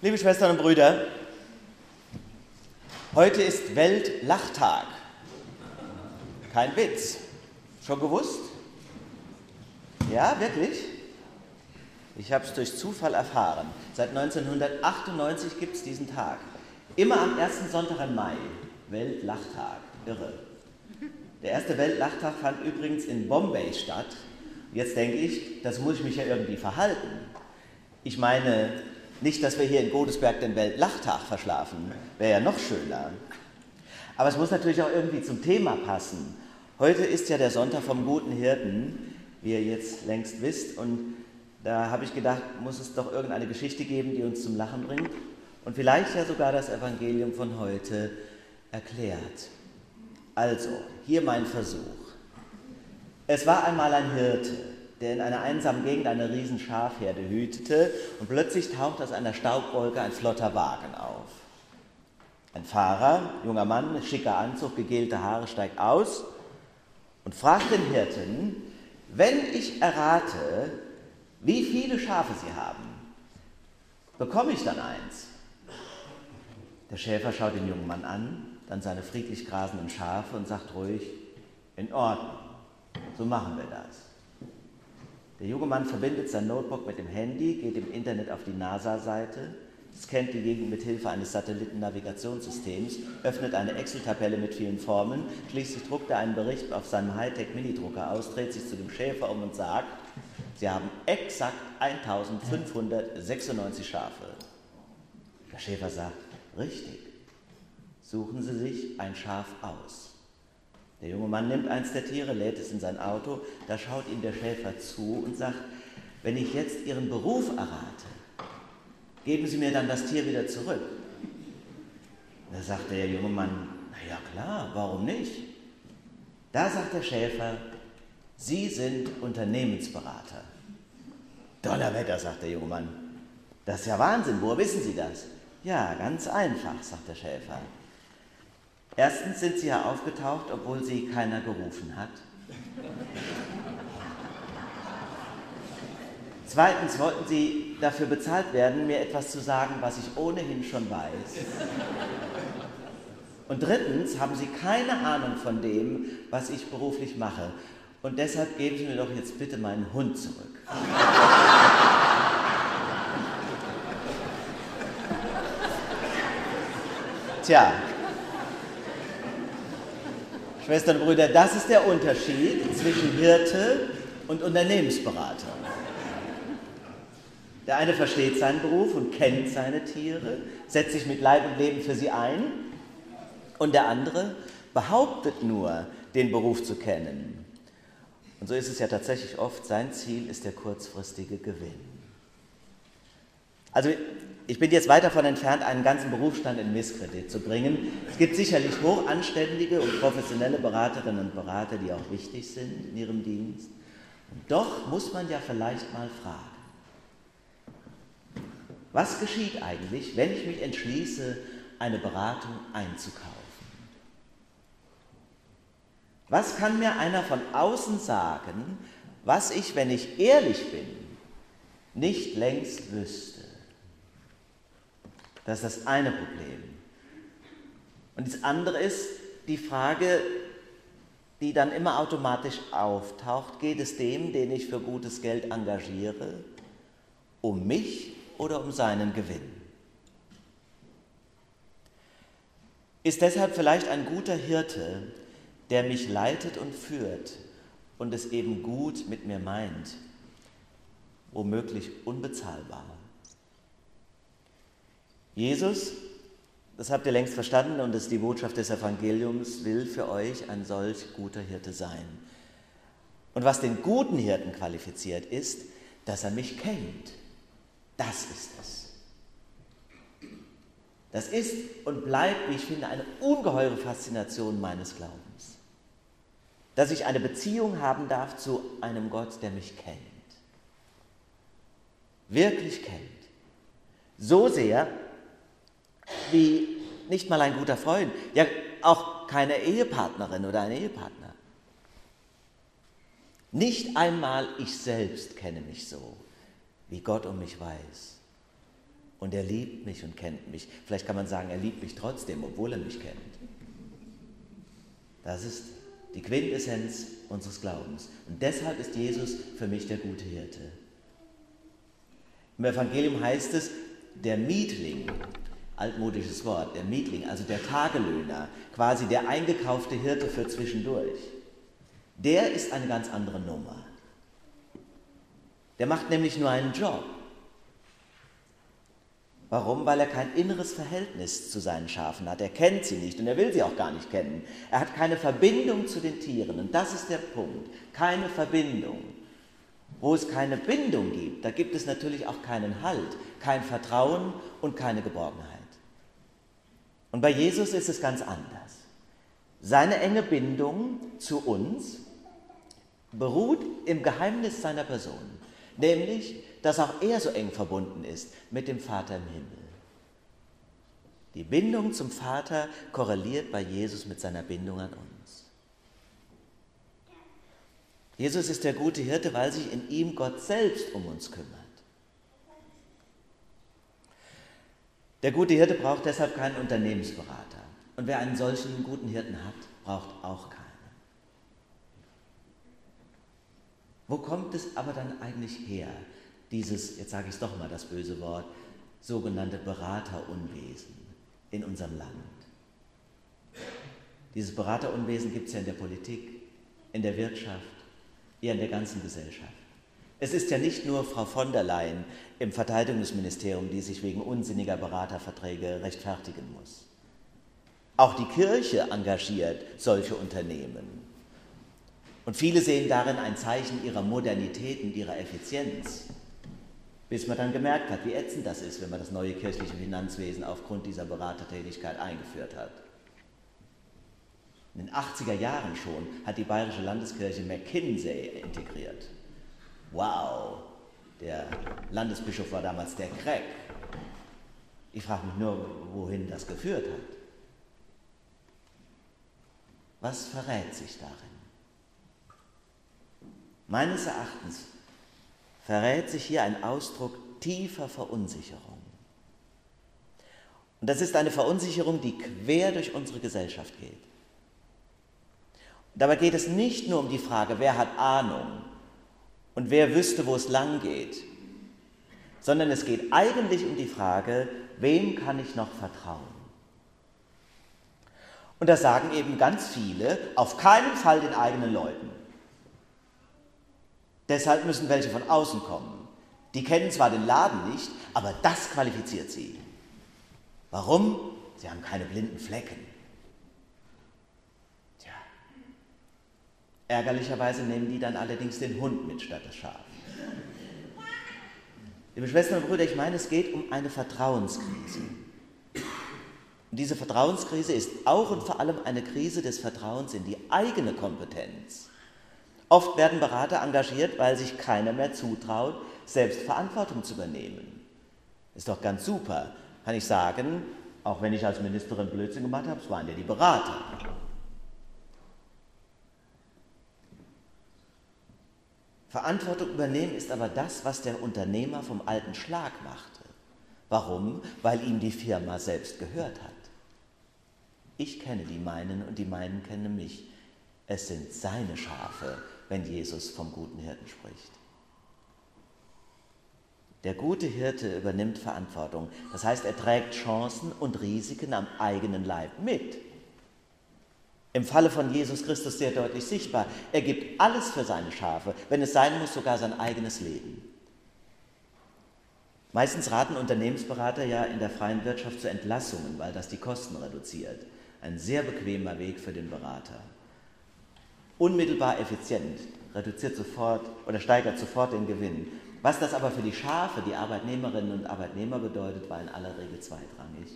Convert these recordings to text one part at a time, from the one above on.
Liebe Schwestern und Brüder, heute ist Weltlachtag. Kein Witz. Schon gewusst? Ja, wirklich? Ich habe es durch Zufall erfahren. Seit 1998 gibt es diesen Tag. Immer am ersten Sonntag im Mai. Weltlachtag. Irre. Der erste Weltlachtag fand übrigens in Bombay statt. Jetzt denke ich, das muss ich mich ja irgendwie verhalten. Ich meine, nicht, dass wir hier in Godesberg den Weltlachtag verschlafen, wäre ja noch schöner. Aber es muss natürlich auch irgendwie zum Thema passen. Heute ist ja der Sonntag vom guten Hirten, wie ihr jetzt längst wisst, und da habe ich gedacht, muss es doch irgendeine Geschichte geben, die uns zum Lachen bringt und vielleicht ja sogar das Evangelium von heute erklärt. Also, hier mein Versuch. Es war einmal ein Hirte, der in einer einsamen Gegend eine riesen Schafherde hütete und plötzlich taucht aus einer Staubwolke ein flotter Wagen auf. Ein Fahrer, junger Mann, schicker Anzug, gegelte Haare, steigt aus und fragt den Hirten, wenn ich errate, wie viele Schafe sie haben, bekomme ich dann eins? Der Schäfer schaut den jungen Mann an, dann seine friedlich grasenden Schafe und sagt ruhig, in Ordnung, so machen wir das. Der junge Mann verbindet sein Notebook mit dem Handy, geht im Internet auf die NASA-Seite, scannt die Gegend mit Hilfe eines Satellitennavigationssystems, öffnet eine Excel-Tabelle mit vielen Formeln, schließlich druckt er einen Bericht auf seinem Hightech-Minidrucker aus, dreht sich zu dem Schäfer um und sagt, Sie haben exakt 1596 Schafe. Der Schäfer sagt, richtig, suchen Sie sich ein Schaf aus. Der junge Mann nimmt eins der Tiere, lädt es in sein Auto, da schaut ihm der Schäfer zu und sagt, wenn ich jetzt Ihren Beruf errate, geben Sie mir dann das Tier wieder zurück. Da sagt der junge Mann, na ja klar, warum nicht? Da sagt der Schäfer, Sie sind Unternehmensberater. Donnerwetter, sagt der junge Mann. Das ist ja Wahnsinn, woher wissen Sie das? Ja, ganz einfach, sagt der Schäfer. Erstens sind sie ja aufgetaucht, obwohl sie keiner gerufen hat. Zweitens wollten sie dafür bezahlt werden, mir etwas zu sagen, was ich ohnehin schon weiß. Und drittens haben sie keine Ahnung von dem, was ich beruflich mache. Und deshalb geben Sie mir doch jetzt bitte meinen Hund zurück. Tja, Schwestern und Brüder, das ist der Unterschied zwischen Hirte und Unternehmensberater. Der eine versteht seinen Beruf und kennt seine Tiere, setzt sich mit Leib und Leben für sie ein. Und der andere behauptet nur, den Beruf zu kennen. Und so ist es ja tatsächlich oft, sein Ziel ist der kurzfristige Gewinn. Also ich bin jetzt weit davon entfernt, einen ganzen Berufsstand in Misskredit zu bringen. Es gibt sicherlich hochanständige und professionelle Beraterinnen und Berater, die auch wichtig sind in ihrem Dienst. Und doch muss man ja vielleicht mal fragen, was geschieht eigentlich, wenn ich mich entschließe, eine Beratung einzukaufen? Was kann mir einer von außen sagen, was ich, wenn ich ehrlich bin, nicht längst wüsste? Das ist das eine Problem. Und das andere ist die Frage, die dann immer automatisch auftaucht, geht es dem, den ich für gutes Geld engagiere, um mich oder um seinen Gewinn? Ist deshalb vielleicht ein guter Hirte, der mich leitet und führt und es eben gut mit mir meint, womöglich unbezahlbar? Jesus, das habt ihr längst verstanden und das ist die Botschaft des Evangeliums, will für euch ein solch guter Hirte sein. Und was den guten Hirten qualifiziert, ist, dass er mich kennt. Das ist es. Das ist und bleibt, wie ich finde, eine ungeheure Faszination meines Glaubens. Dass ich eine Beziehung haben darf zu einem Gott, der mich kennt. Wirklich kennt. So sehr, wie nicht mal ein guter Freund, ja auch keine Ehepartnerin oder ein Ehepartner. Nicht einmal ich selbst kenne mich so, wie Gott um mich weiß. Und er liebt mich und kennt mich. Vielleicht kann man sagen, er liebt mich trotzdem, obwohl er mich kennt. Das ist die Quintessenz unseres Glaubens. Und deshalb ist Jesus für mich der gute Hirte. Im Evangelium heißt es, der Mietling, altmodisches Wort, der Mietling, also der Tagelöhner, quasi der eingekaufte Hirte für zwischendurch, der ist eine ganz andere Nummer. Der macht nämlich nur einen Job. Warum? Weil er kein inneres Verhältnis zu seinen Schafen hat. Er kennt sie nicht und er will sie auch gar nicht kennen. Er hat keine Verbindung zu den Tieren und das ist der Punkt. Keine Verbindung. Wo es keine Bindung gibt, da gibt es natürlich auch keinen Halt, kein Vertrauen und keine Geborgenheit. Und bei Jesus ist es ganz anders. Seine enge Bindung zu uns beruht im Geheimnis seiner Person, nämlich, dass auch er so eng verbunden ist mit dem Vater im Himmel. Die Bindung zum Vater korreliert bei Jesus mit seiner Bindung an uns. Jesus ist der gute Hirte, weil sich in ihm Gott selbst um uns kümmert. Der gute Hirte braucht deshalb keinen Unternehmensberater. Und wer einen solchen guten Hirten hat, braucht auch keinen. Wo kommt es aber dann eigentlich her, dieses, jetzt sage ich es doch mal das böse Wort, sogenannte Beraterunwesen in unserem Land? Dieses Beraterunwesen gibt es ja in der Politik, in der Wirtschaft, ja in der ganzen Gesellschaft. Es ist ja nicht nur Frau von der Leyen im Verteidigungsministerium, die sich wegen unsinniger Beraterverträge rechtfertigen muss. Auch die Kirche engagiert solche Unternehmen. Und viele sehen darin ein Zeichen ihrer Modernität und ihrer Effizienz. Bis man dann gemerkt hat, wie ätzend das ist, wenn man das neue kirchliche Finanzwesen aufgrund dieser Beratertätigkeit eingeführt hat. In den 80er Jahren schon hat die Bayerische Landeskirche McKinsey integriert. Wow, der Landesbischof war damals der Crack. Ich frage mich nur, wohin das geführt hat. Was verrät sich darin? Meines Erachtens verrät sich hier ein Ausdruck tiefer Verunsicherung. Und das ist eine Verunsicherung, die quer durch unsere Gesellschaft geht. dabei geht es nicht nur um die Frage, wer hat Ahnung und wer wüsste, wo es lang geht, sondern es geht eigentlich um die Frage, wem kann ich noch vertrauen? Und da sagen eben ganz viele, auf keinen Fall den eigenen Leuten. Deshalb müssen welche von außen kommen. Die kennen zwar den Laden nicht, aber das qualifiziert sie. Warum? Sie haben keine blinden Flecken. Ärgerlicherweise nehmen die dann allerdings den Hund mit statt das Schaf. Liebe Schwestern und Brüder, ich meine, es geht um eine Vertrauenskrise. Und diese Vertrauenskrise ist auch und vor allem eine Krise des Vertrauens in die eigene Kompetenz. Oft werden Berater engagiert, weil sich keiner mehr zutraut, selbst Verantwortung zu übernehmen. Ist doch ganz super, kann ich sagen, auch wenn ich als Ministerin Blödsinn gemacht habe, es waren ja die Berater. Verantwortung übernehmen ist aber das, was der Unternehmer vom alten Schlag machte. Warum? Weil ihm die Firma selbst gehört hat. Ich kenne die meinen und die meinen kennen mich. Es sind seine Schafe, wenn Jesus vom guten Hirten spricht. Der gute Hirte übernimmt Verantwortung. Das heißt, er trägt Chancen und Risiken am eigenen Leib mit. Im Falle von Jesus Christus sehr deutlich sichtbar. Er gibt alles für seine Schafe, wenn es sein muss, sogar sein eigenes Leben. Meistens raten Unternehmensberater ja in der freien Wirtschaft zu Entlassungen, weil das die Kosten reduziert. Ein sehr bequemer Weg für den Berater. Unmittelbar effizient, reduziert sofort oder steigert sofort den Gewinn. Was das aber für die Schafe, die Arbeitnehmerinnen und Arbeitnehmer bedeutet, war in aller Regel zweitrangig.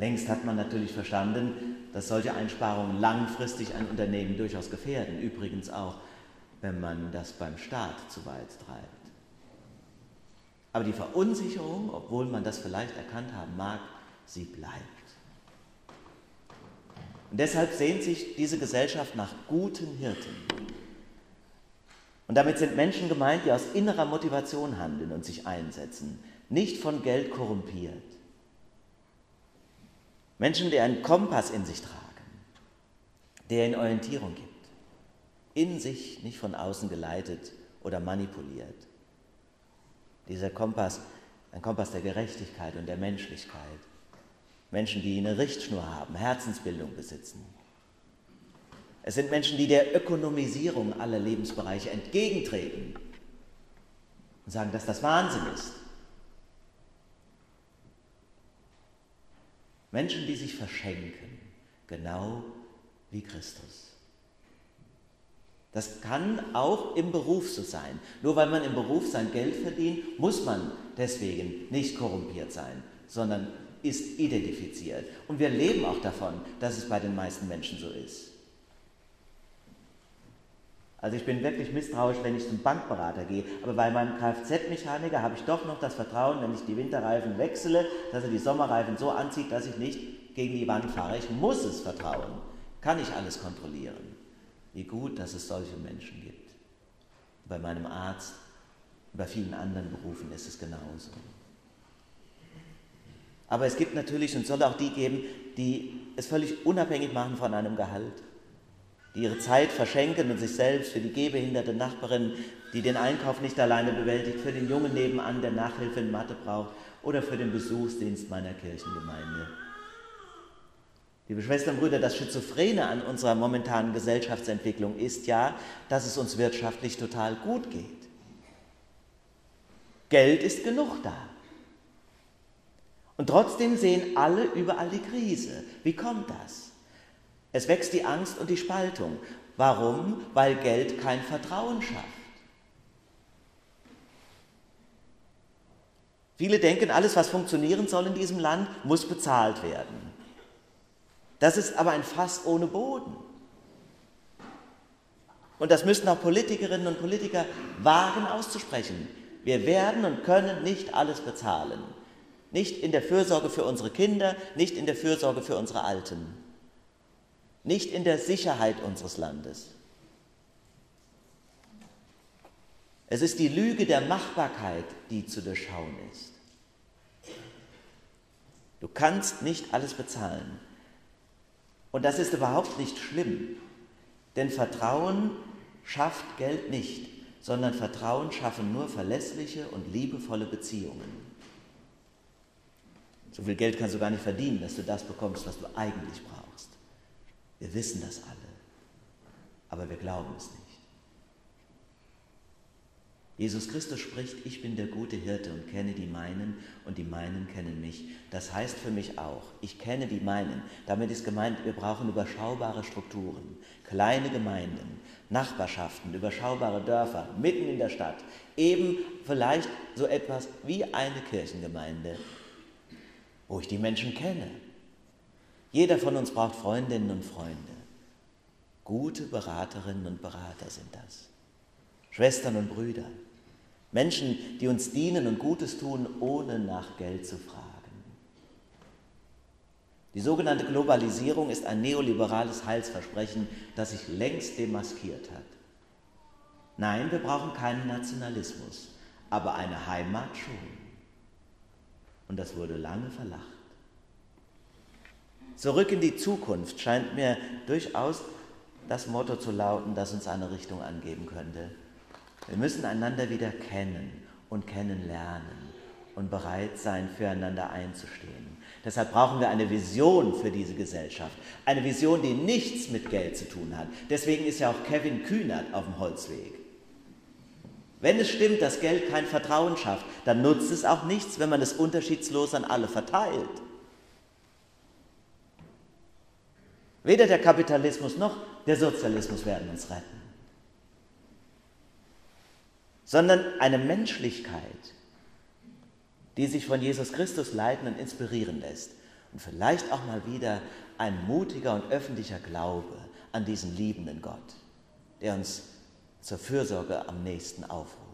Längst hat man natürlich verstanden, dass solche Einsparungen langfristig ein Unternehmen durchaus gefährden. Übrigens auch, wenn man das beim Staat zu weit treibt. Aber die Verunsicherung, obwohl man das vielleicht erkannt haben mag, sie bleibt. Und deshalb sehnt sich diese Gesellschaft nach guten Hirten. Und damit sind Menschen gemeint, die aus innerer Motivation handeln und sich einsetzen. nicht von Geld korrumpiert. Menschen, die einen Kompass in sich tragen, der ihnen Orientierung gibt, in sich, nicht von außen geleitet oder manipuliert. Dieser Kompass, ein Kompass der Gerechtigkeit und der Menschlichkeit. Menschen, die eine Richtschnur haben, Herzensbildung besitzen. Es sind Menschen, die der Ökonomisierung aller Lebensbereiche entgegentreten und sagen, dass das Wahnsinn ist. Menschen, die sich verschenken, genau wie Christus. Das kann auch im Beruf so sein. Nur weil man im Beruf sein Geld verdient, muss man deswegen nicht korrumpiert sein, sondern ist identifiziert. Und wir leben auch davon, dass es bei den meisten Menschen so ist. Also ich bin wirklich misstrauisch, wenn ich zum Bankberater gehe, aber bei meinem Kfz-Mechaniker habe ich doch noch das Vertrauen, wenn ich die Winterreifen wechsle, dass er die Sommerreifen so anzieht, dass ich nicht gegen die Wand fahre. Ich muss es vertrauen, kann ich alles kontrollieren. Wie gut, dass es solche Menschen gibt. Bei meinem Arzt, bei vielen anderen Berufen ist es genauso. Aber es gibt natürlich und soll auch die geben, die es völlig unabhängig machen von einem Gehalt die ihre Zeit verschenken und sich selbst für die gehbehinderte Nachbarin, die den Einkauf nicht alleine bewältigt, für den Jungen nebenan, der Nachhilfe in Mathe braucht oder für den Besuchsdienst meiner Kirchengemeinde. Liebe Schwestern und Brüder, das Schizophrene an unserer momentanen Gesellschaftsentwicklung ist ja, dass es uns wirtschaftlich total gut geht. Geld ist genug da. Und trotzdem sehen alle überall die Krise. Wie kommt das? Es wächst die Angst und die Spaltung. Warum? Weil Geld kein Vertrauen schafft. Viele denken, alles, was funktionieren soll in diesem Land, muss bezahlt werden. Das ist aber ein Fass ohne Boden. Und das müssen auch Politikerinnen und Politiker wagen auszusprechen. Wir werden und können nicht alles bezahlen. Nicht in der Fürsorge für unsere Kinder, nicht in der Fürsorge für unsere Alten nicht in der Sicherheit unseres Landes. Es ist die Lüge der Machbarkeit, die zu durchschauen ist. Du kannst nicht alles bezahlen. Und das ist überhaupt nicht schlimm, denn Vertrauen schafft Geld nicht, sondern Vertrauen schaffen nur verlässliche und liebevolle Beziehungen. So viel Geld kannst du gar nicht verdienen, dass du das bekommst, was du eigentlich brauchst. Wir wissen das alle, aber wir glauben es nicht. Jesus Christus spricht, ich bin der gute Hirte und kenne die meinen und die meinen kennen mich. Das heißt für mich auch, ich kenne die meinen. Damit ist gemeint, wir brauchen überschaubare Strukturen, kleine Gemeinden, Nachbarschaften, überschaubare Dörfer mitten in der Stadt. Eben vielleicht so etwas wie eine Kirchengemeinde, wo ich die Menschen kenne, jeder von uns braucht Freundinnen und Freunde. Gute Beraterinnen und Berater sind das. Schwestern und Brüder. Menschen, die uns dienen und Gutes tun, ohne nach Geld zu fragen. Die sogenannte Globalisierung ist ein neoliberales Heilsversprechen, das sich längst demaskiert hat. Nein, wir brauchen keinen Nationalismus, aber eine Heimat schon. Und das wurde lange verlacht. Zurück in die Zukunft scheint mir durchaus das Motto zu lauten, das uns eine Richtung angeben könnte. Wir müssen einander wieder kennen und kennenlernen und bereit sein, füreinander einzustehen. Deshalb brauchen wir eine Vision für diese Gesellschaft. Eine Vision, die nichts mit Geld zu tun hat. Deswegen ist ja auch Kevin Kühnert auf dem Holzweg. Wenn es stimmt, dass Geld kein Vertrauen schafft, dann nutzt es auch nichts, wenn man es unterschiedslos an alle verteilt. Weder der Kapitalismus noch der Sozialismus werden uns retten, sondern eine Menschlichkeit, die sich von Jesus Christus leiten und inspirieren lässt und vielleicht auch mal wieder ein mutiger und öffentlicher Glaube an diesen liebenden Gott, der uns zur Fürsorge am nächsten aufruft.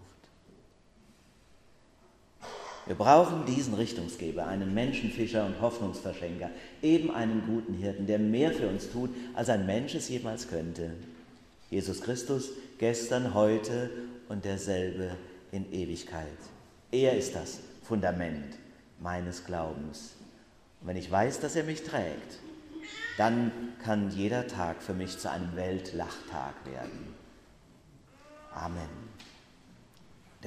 Wir brauchen diesen Richtungsgeber, einen Menschenfischer und Hoffnungsverschenker, eben einen guten Hirten, der mehr für uns tut, als ein Mensch es jemals könnte. Jesus Christus, gestern, heute und derselbe in Ewigkeit. Er ist das Fundament meines Glaubens. Und wenn ich weiß, dass er mich trägt, dann kann jeder Tag für mich zu einem Weltlachtag werden. Amen.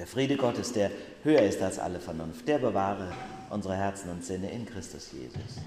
Der Friede Gottes, der höher ist als alle Vernunft, der bewahre unsere Herzen und Sinne in Christus Jesus.